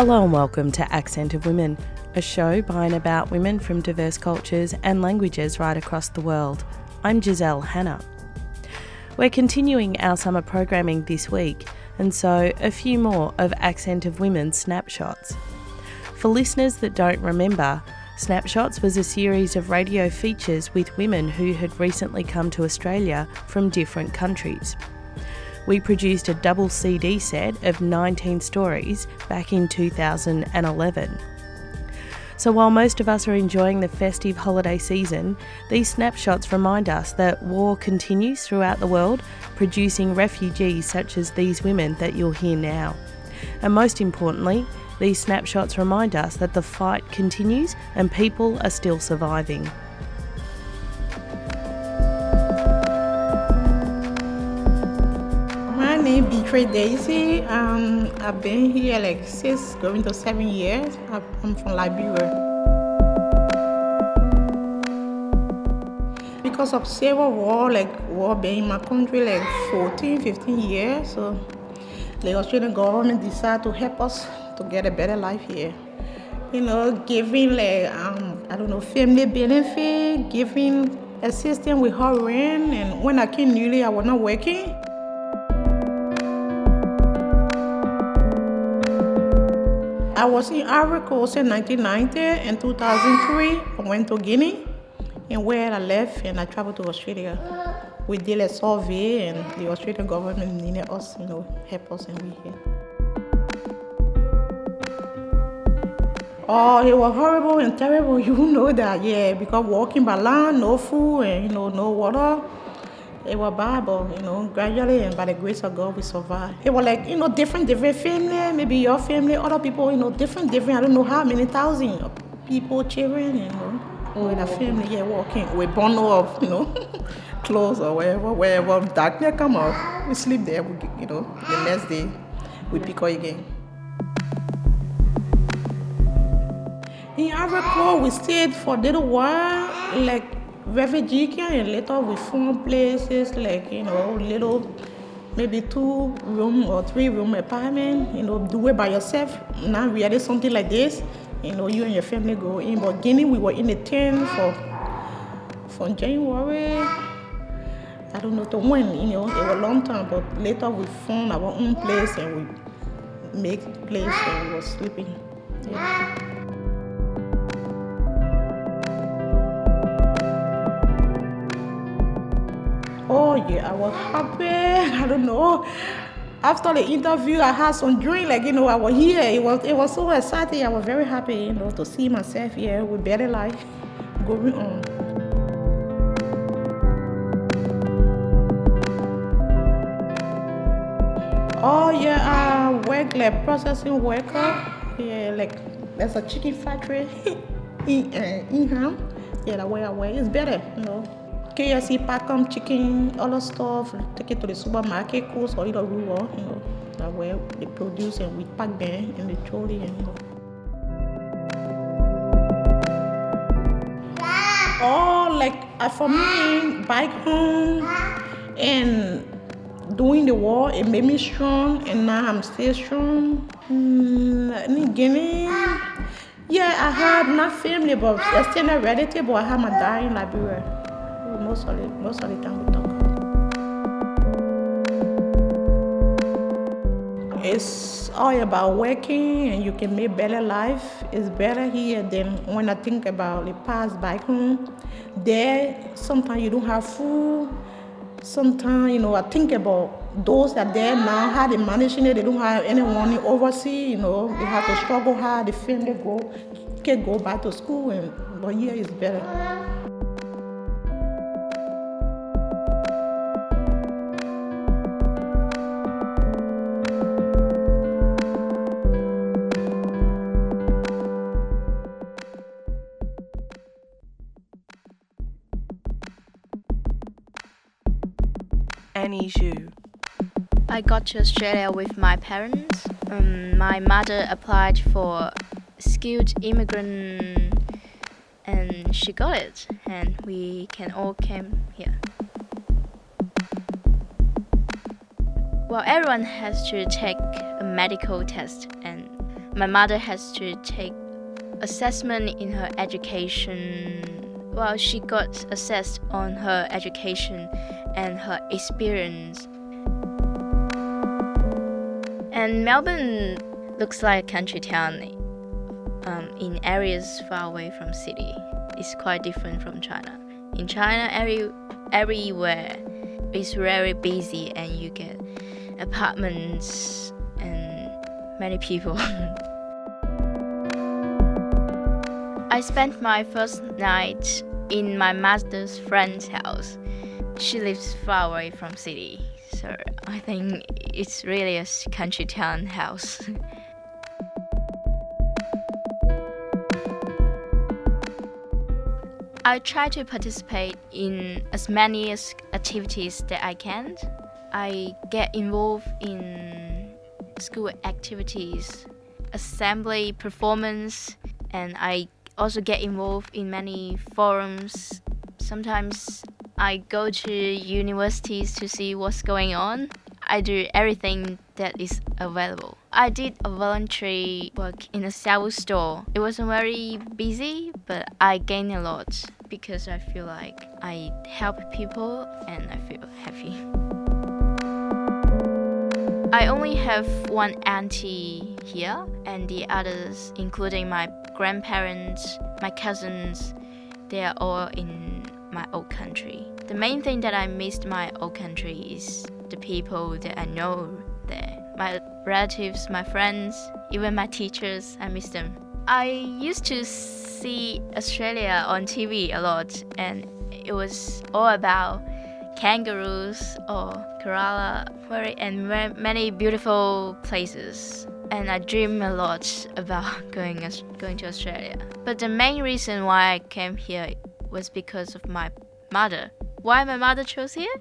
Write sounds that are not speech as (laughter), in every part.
Hello and welcome to Accent of Women, a show by and about women from diverse cultures and languages right across the world. I'm Giselle Hanna. We're continuing our summer programming this week, and so a few more of Accent of Women snapshots. For listeners that don't remember, Snapshots was a series of radio features with women who had recently come to Australia from different countries. We produced a double CD set of 19 stories back in 2011. So while most of us are enjoying the festive holiday season, these snapshots remind us that war continues throughout the world, producing refugees such as these women that you'll hear now. And most importantly, these snapshots remind us that the fight continues and people are still surviving. Beatrice Daisy. Um, I've been here like six, going to seven years. I'm from Liberia. Because of civil war, like war being in my country like 14, 15 years, so the Australian government decided to help us to get a better life here. You know, giving like um, I don't know family benefit, giving assistance with her rent, and when I came newly, I was not working. I was in Ivory Coast in 1990 and 2003. I went to Guinea, and where I left, and I traveled to Australia. We did a survey, and the Australian government needed us, you know, help us, and we here. Oh, it was horrible and terrible. (laughs) You know that, yeah, because walking by land, no food, and you know, no water. It was but you know, gradually and by the grace of God, we survived. It was like you know, different, different family. Maybe your family, other people, you know, different, different. I don't know how many thousand people, children, you know, oh. with a family, yeah, walking, we bundle of, you know, (laughs) clothes or wherever, wherever darkness come up, we sleep there. We, you know, the next day, we pick up again. In Africa, we stayed for a little while, like refugee and later we found places like, you know, little, maybe two room or three room apartment, you know, do it by yourself. Not really something like this, you know, you and your family go in. But Guinea, we were in the tent for, from January, I don't know to when, you know, it was a long time, but later we found our own place and we make place and we were sleeping. Yeah. Oh yeah, I was happy. (laughs) I don't know. After the interview, I had some drink, like you know, I was here. It was it was so exciting. I was very happy, you know, to see myself here with better life going on. Oh yeah, I work like processing worker. Yeah, like there's a chicken factory (laughs) in uh, in Ham. Yeah, the way I work is better, you know. KFC pack them chicken, all the stuff, take it to the supermarket, coast or either rural, you know, that where they produce and we pack them in the trolley and you know. Oh, like for me, back home and doing the war, it made me strong, and now I'm still strong. Mm, in Guinea, yeah, I had not family, but extended relative, but I had my dad in Liberia most of the, most of the time we talk. It's all about working and you can make better life. It's better here than when I think about the past back home. There, sometimes you don't have food. Sometimes, you know, I think about those that there now, how they managing it. They don't have anyone overseas, you know. They have to struggle hard. The family go, can go back to school, and but here is better. Zhu. I got to Australia with my parents. Um, my mother applied for skilled immigrant and she got it and we can all came here. Well, everyone has to take a medical test and my mother has to take assessment in her education. Well, she got assessed on her education and her experience. And Melbourne looks like a country town um, in areas far away from city. It's quite different from China. In China, every everywhere is very busy, and you get apartments and many people. (laughs) I spent my first night in my mother's friend's house. She lives far away from city, so I think it's really a country town house. (laughs) I try to participate in as many activities that I can. I get involved in school activities, assembly, performance, and I also get involved in many forums. Sometimes I go to universities to see what's going on. I do everything that is available. I did a voluntary work in a cell store. It wasn't very busy, but I gained a lot because I feel like I help people and I feel happy. I only have one auntie here, and the others, including my grandparents, my cousins, they are all in my old country. The main thing that I missed my old country is the people that I know there. My relatives, my friends, even my teachers, I miss them. I used to see Australia on TV a lot, and it was all about kangaroos or koala, and many beautiful places. And I dream a lot about (laughs) going going to Australia. But the main reason why I came here was because of my mother. Why my mother chose here?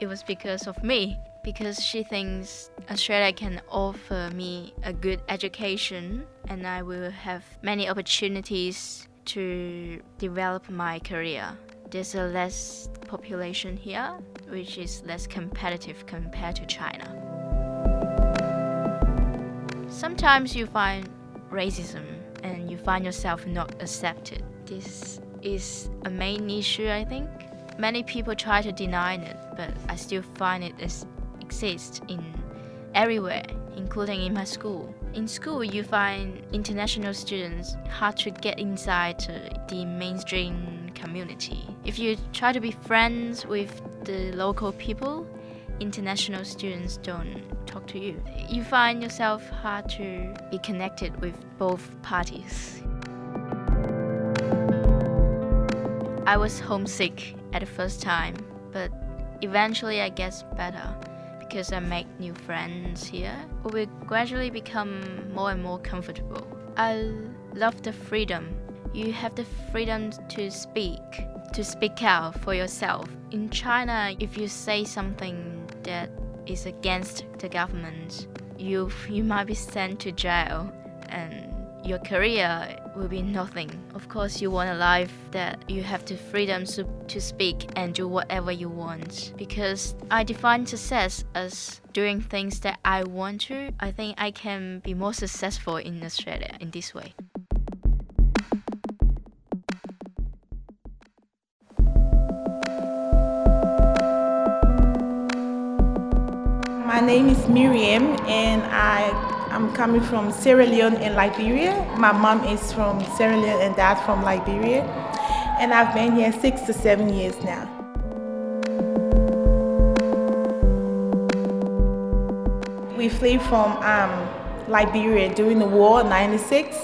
It was because of me because she thinks Australia can offer me a good education and I will have many opportunities to develop my career. There's a less population here, which is less competitive compared to China. Sometimes you find racism and you find yourself not accepted. This is a main issue, I think. Many people try to deny it, but I still find it is exists in everywhere, including in my school. In school, you find international students hard to get inside the mainstream community. If you try to be friends with the local people, international students don't talk to you. You find yourself hard to be connected with both parties. I was homesick at the first time, but eventually I get better because I make new friends here, we gradually become more and more comfortable. I love the freedom. You have the freedom to speak, to speak out for yourself. In China, if you say something that is against the government, you you might be sent to jail and your career will be nothing. Of course, you want a life that you have the freedom to, to speak and do whatever you want. Because I define success as doing things that I want to. I think I can be more successful in Australia in this way. My name is Miriam, and I I'm coming from Sierra Leone and Liberia. My mom is from Sierra Leone and dad from Liberia. And I've been here six to seven years now. We fled from um, Liberia during the war, 96,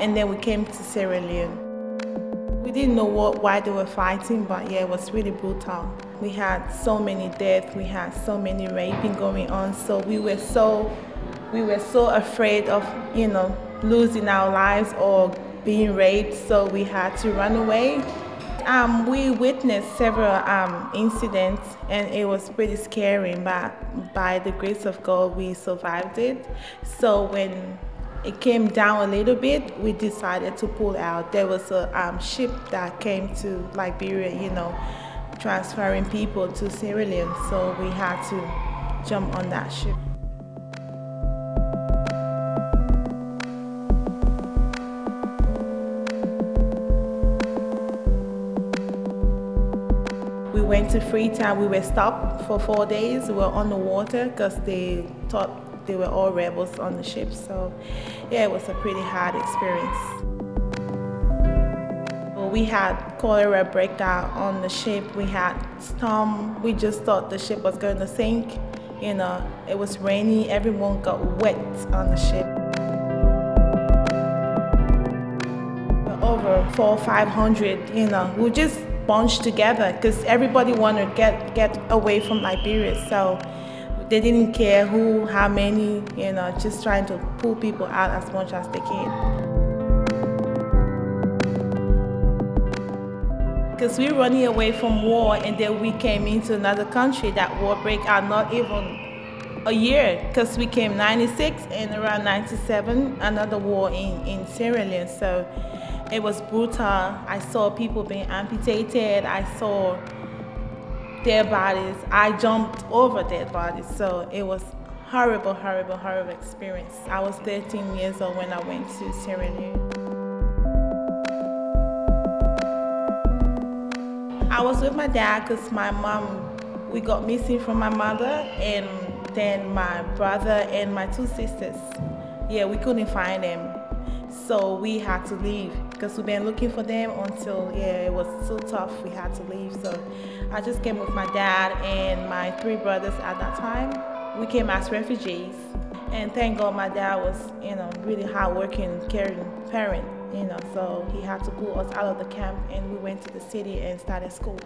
and then we came to Sierra Leone. We didn't know what, why they were fighting, but yeah, it was really brutal. We had so many deaths, we had so many raping going on, so we were so we were so afraid of, you know, losing our lives or being raped, so we had to run away. Um, we witnessed several um, incidents and it was pretty scary, but by the grace of God, we survived it. So when it came down a little bit, we decided to pull out. There was a um, ship that came to Liberia, you know, transferring people to Sierra Leone, so we had to jump on that ship. We went to Freetown, we were stopped for four days, we were on the water because they thought they were all rebels on the ship, so yeah, it was a pretty hard experience. We had cholera breakdown on the ship. We had storm. We just thought the ship was going to sink. You know, it was rainy. Everyone got wet on the ship. Over four, five hundred. You know, we just bunched together because everybody wanted to get get away from Liberia. So they didn't care who, how many. You know, just trying to pull people out as much as they can. Because we're running away from war and then we came into another country that war break out not even a year because we came 96 and around 97 another war in, in Sierra Leone. So it was brutal. I saw people being amputated. I saw dead bodies. I jumped over dead bodies. So it was horrible horrible horrible experience. I was 13 years old when I went to Sierra Leone I was with my dad because my mom, we got missing from my mother, and then my brother and my two sisters. Yeah, we couldn't find them. So we had to leave because we've been looking for them until, yeah, it was so tough. We had to leave. So I just came with my dad and my three brothers at that time. We came as refugees. And thank God my dad was, you know, really hardworking, caring parent you know, so he had to pull us out of the camp and we went to the city and started school.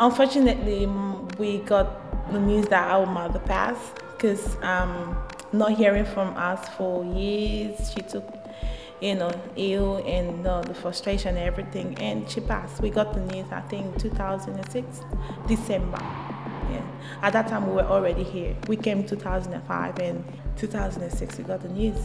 Unfortunately, we got the news that our mother passed because um, not hearing from us for years, she took, you know, ill and uh, the frustration and everything, and she passed. We got the news, I think, 2006, December. At that time, we were already here. We came 2005 and 2006 we got the news.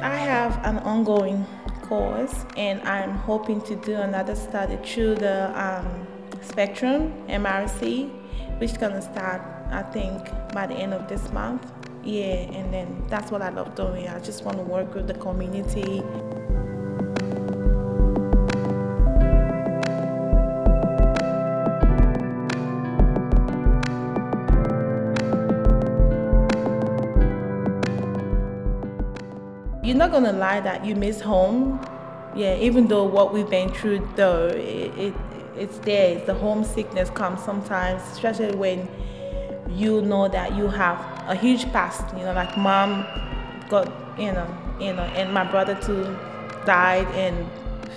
I have an ongoing course and I'm hoping to do another study through the um, Spectrum MRC, which is gonna start, I think, by the end of this month yeah and then that's what i love doing. I just want to work with the community. You're not gonna lie that you miss home. Yeah even though what we've been through though it, it it's there. The homesickness comes sometimes especially when you know that you have a huge past. You know, like mom got, you know, you know, and my brother too died, and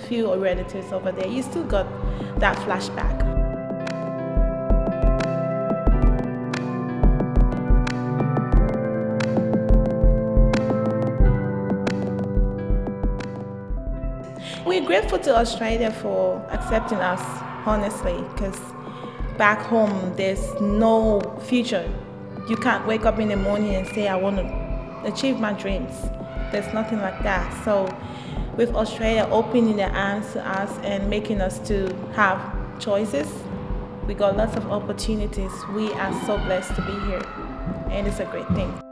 few relatives over there. You still got that flashback. We're grateful to Australia for accepting us, honestly, because back home, there's no future. You can't wake up in the morning and say, I want to achieve my dreams. There's nothing like that. So, with Australia opening their arms to us and making us to have choices, we got lots of opportunities. We are so blessed to be here, and it's a great thing.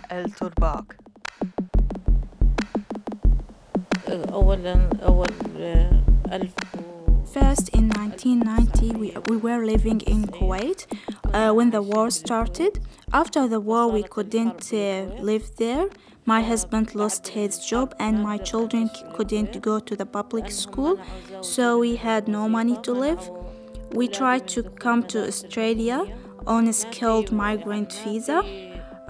سميرة الترباك أولا أول ألف First, in 1990, we, we were living in Kuwait uh, when the war started. After the war, we couldn't uh, live there. My husband lost his job, and my children couldn't go to the public school, so we had no money to live. We tried to come to Australia on a skilled migrant visa.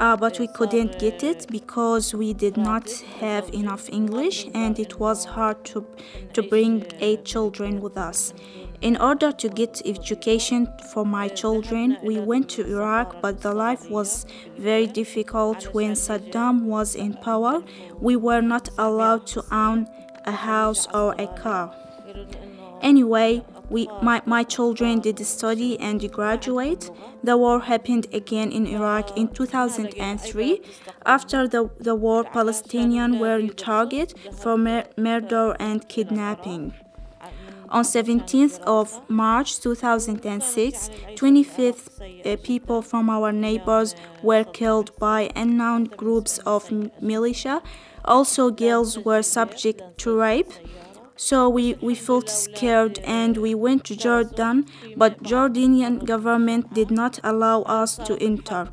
uh, but we couldn't get it because we did not have enough English and it was hard to, to bring eight children with us. In order to get education for my children, we went to Iraq, but the life was very difficult when Saddam was in power. We were not allowed to own a house or a car. Anyway, we, my, my children did study and graduate. The war happened again in Iraq in 2003. After the, the war, Palestinians were in target for mur- murder and kidnapping. On 17th of March 2006, 25 uh, people from our neighbors were killed by unknown groups of militia. Also, girls were subject to rape. So we, we felt scared and we went to Jordan, but Jordanian government did not allow us to enter.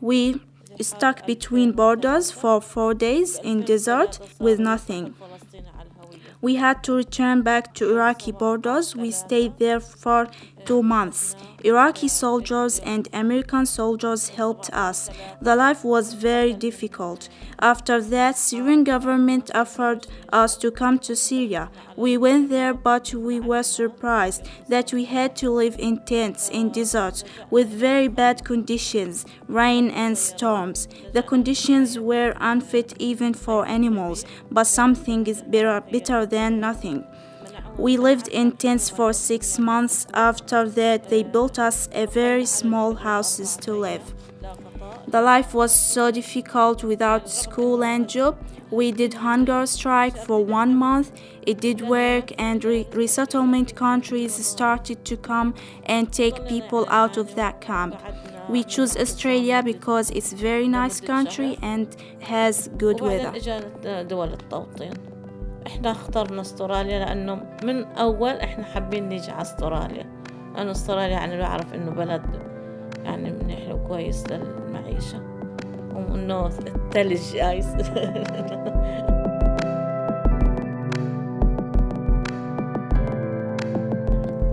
We stuck between borders for four days in desert with nothing. We had to return back to Iraqi borders. We stayed there for two months. Iraqi soldiers and American soldiers helped us. The life was very difficult. After that, Syrian government offered us to come to Syria. We went there, but we were surprised that we had to live in tents in deserts with very bad conditions, rain and storms. The conditions were unfit even for animals, but something is better, better than nothing. We lived in tents for six months. After that, they built us a very small houses to live. The life was so difficult without school and job. We did hunger strike for one month. It did work, and re- resettlement countries started to come and take people out of that camp. We choose Australia because it's very nice country and has good weather. إحنا اخترنا أستراليا لأنه من أول إحنا حابين نيجي على أستراليا. لأنه أستراليا يعني بعرف إنه بلد يعني منيح وكويس للمعيشة. وإنه الثلج ايس (laughs)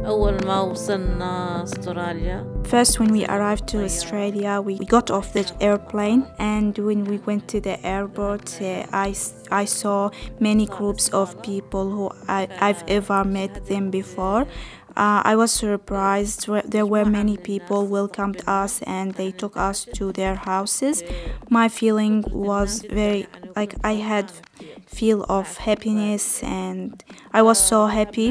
اول ما وصلنا استراليا First, when we arrived to Australia, we we got off the airplane, and when we went to the airport, uh, I, s- I saw many groups of people who I, I've ever met them before. Uh, I was surprised. where There were many people welcomed us, and they took us to their houses. My feeling was very like I had feel of happiness, and I was so happy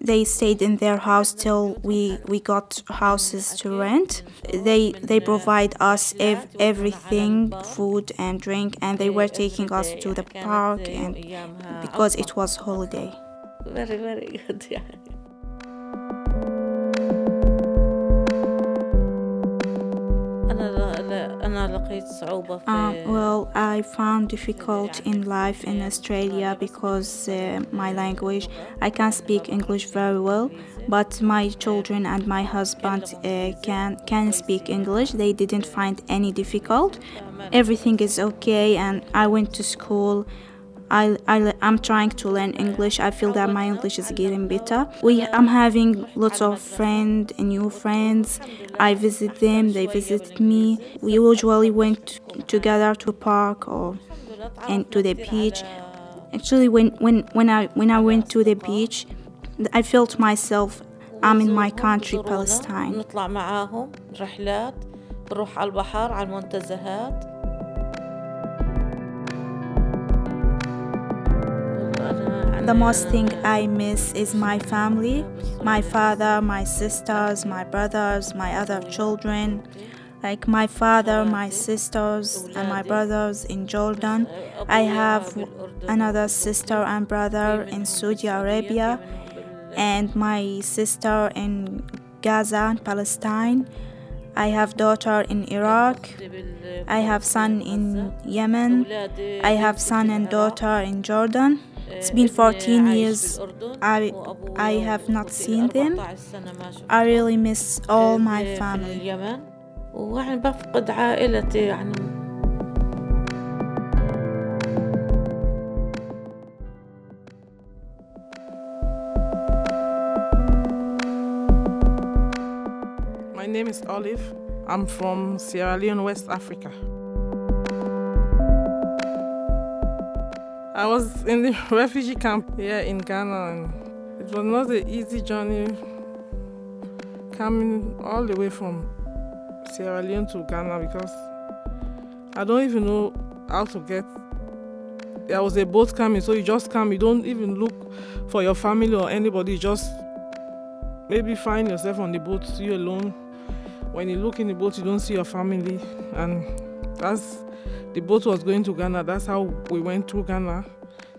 they stayed in their house till we, we got houses to rent. They they provide us ev- everything, food and drink, and they were taking us to the park and because it was holiday. Very very good. Yeah. Um, well, I found difficult in life in Australia because uh, my language, I can't speak English very well, but my children and my husband uh, can can speak English. They didn't find any difficult. Everything is okay, and I went to school. I, I, I'm trying to learn English. I feel that my English is getting better. We, I'm having lots of friends, new friends. I visit them, they visit me. We usually went together to park or and to the beach. Actually, when, when, when, I, when I went to the beach, I felt myself, I'm in my country, يزورونا، Palestine. نطلع معاهم رحلات بنروح على البحر على المنتزهات the most thing I miss is my family, my father, my sisters, my brothers, my other children. Like my father, my sisters, and my brothers in Jordan. I have another sister and brother in Saudi Arabia, and my sister in Gaza and Palestine. I have daughter in Iraq. I have son in Yemen. I have son and daughter in Jordan. It's been 14 years I, I have not seen them. I really miss all my في family. اليمن ويعني بفقد عائلتي يعني My name is Olive. I'm from Sierra Leone, West Africa. I was in the (laughs) refugee camp here in Ghana, and it was not an easy journey coming all the way from Sierra Leone to Ghana because I don't even know how to get. There was a boat coming, so you just come. You don't even look for your family or anybody. You just maybe find yourself on the boat, you alone. When you look in the boat, you don't see your family, and that's the boat was going to Ghana. That's how we went to Ghana.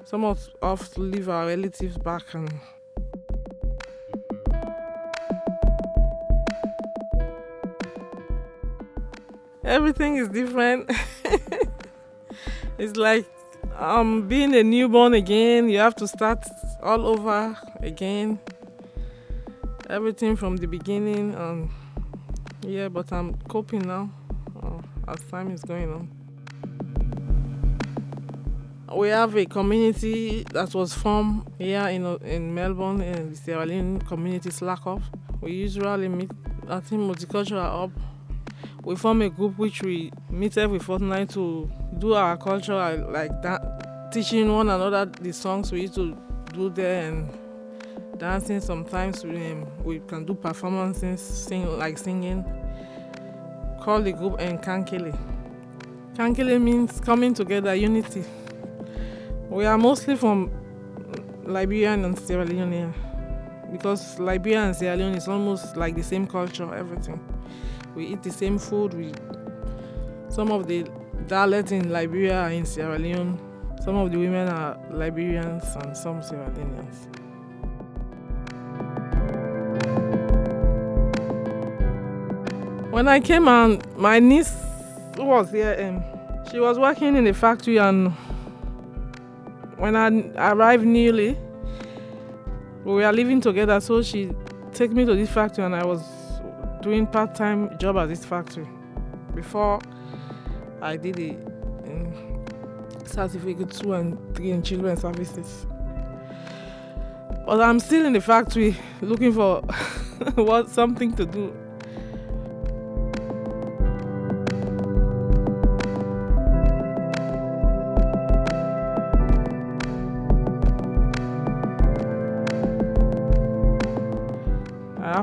Some of us to leave our relatives back and everything is different. (laughs) it's like um being a newborn again. You have to start all over again. Everything from the beginning. Um, yeah, but I'm coping now as time is going on. We have a community that was formed here in in Melbourne in the Sierra Leone community Slakoff. We usually meet at the multicultural hub we form a group which we meet every fortnight to do our culture like that, teaching one another the songs we used to do there and dancing. Sometimes we, um, we can do performances, sing like singing. Call the group Kankele. Kankele means coming together, unity. We are mostly from Liberia and Sierra Leone because Liberia and Sierra Leone is almost like the same culture, everything we eat the same food. We some of the dialects in Liberia are in Sierra Leone. Some of the women are Liberians and some Sierra Leoneans. When I came and my niece was here, um, she was working in the factory and when I arrived newly, we were living together, so she took me to this factory and I was doing part-time job at this factory before I did the um, certificate two and three in children services. But I'm still in the factory looking for (laughs) what something to do.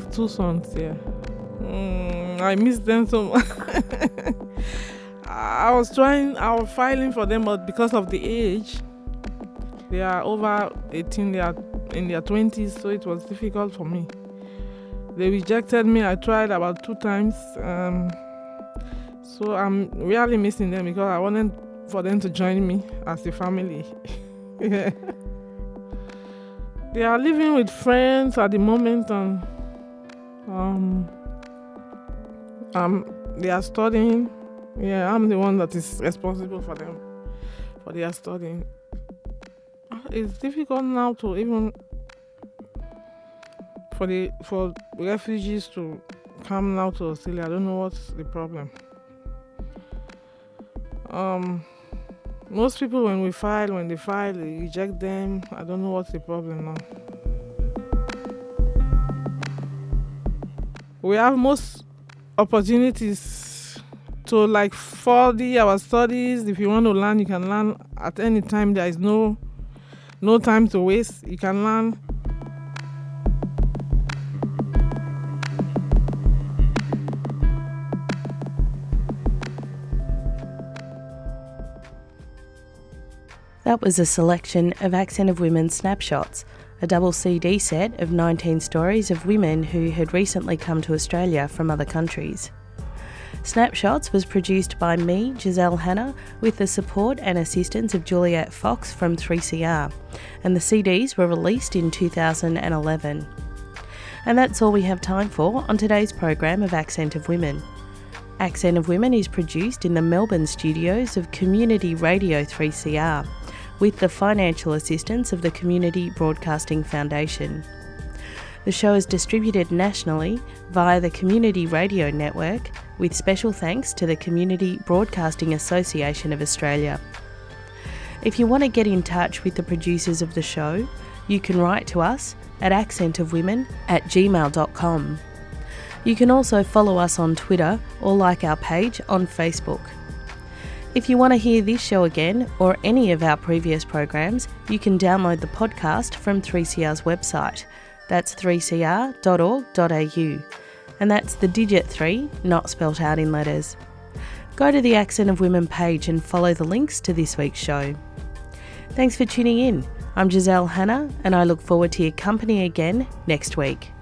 Have two sons here. Mm, I miss them so much. (laughs) I was trying, I was filing for them, but because of the age, they are over 18, they are in their 20s, so it was difficult for me. They rejected me. I tried about two times. Um, so I'm really missing them because I wanted for them to join me as a family. (laughs) yeah. They are living with friends at the moment and um, um, they are studying. Yeah, I'm the one that is responsible for them, for their studying. It's difficult now to even for the for refugees to come now to Australia. I don't know what's the problem. Um, most people when we file, when they file, they reject them. I don't know what's the problem now. We have most opportunities to like further our studies. If you want to learn, you can learn at any time. There is no no time to waste. You can learn. That was a selection of Accent of Women snapshots a double CD set of 19 stories of women who had recently come to Australia from other countries. Snapshots was produced by me, Giselle Hanna, with the support and assistance of Juliet Fox from 3CR, and the CDs were released in 2011. And that's all we have time for on today's program of Accent of Women. Accent of Women is produced in the Melbourne studios of Community Radio 3CR with the financial assistance of the Community Broadcasting Foundation. The show is distributed nationally via the Community Radio Network, with special thanks to the Community Broadcasting Association of Australia. If you want to get in touch with the producers of the show, you can write to us at accentofwomen at gmail.com. You can also follow us on Twitter or like our page on Facebook. If you want to hear this show again or any of our previous programs, you can download the podcast from 3CR's website. That's 3cr.org.au. And that's the digit 3, not spelt out in letters. Go to the Accent of Women page and follow the links to this week's show. Thanks for tuning in. I'm Giselle Hanna, and I look forward to your company again next week.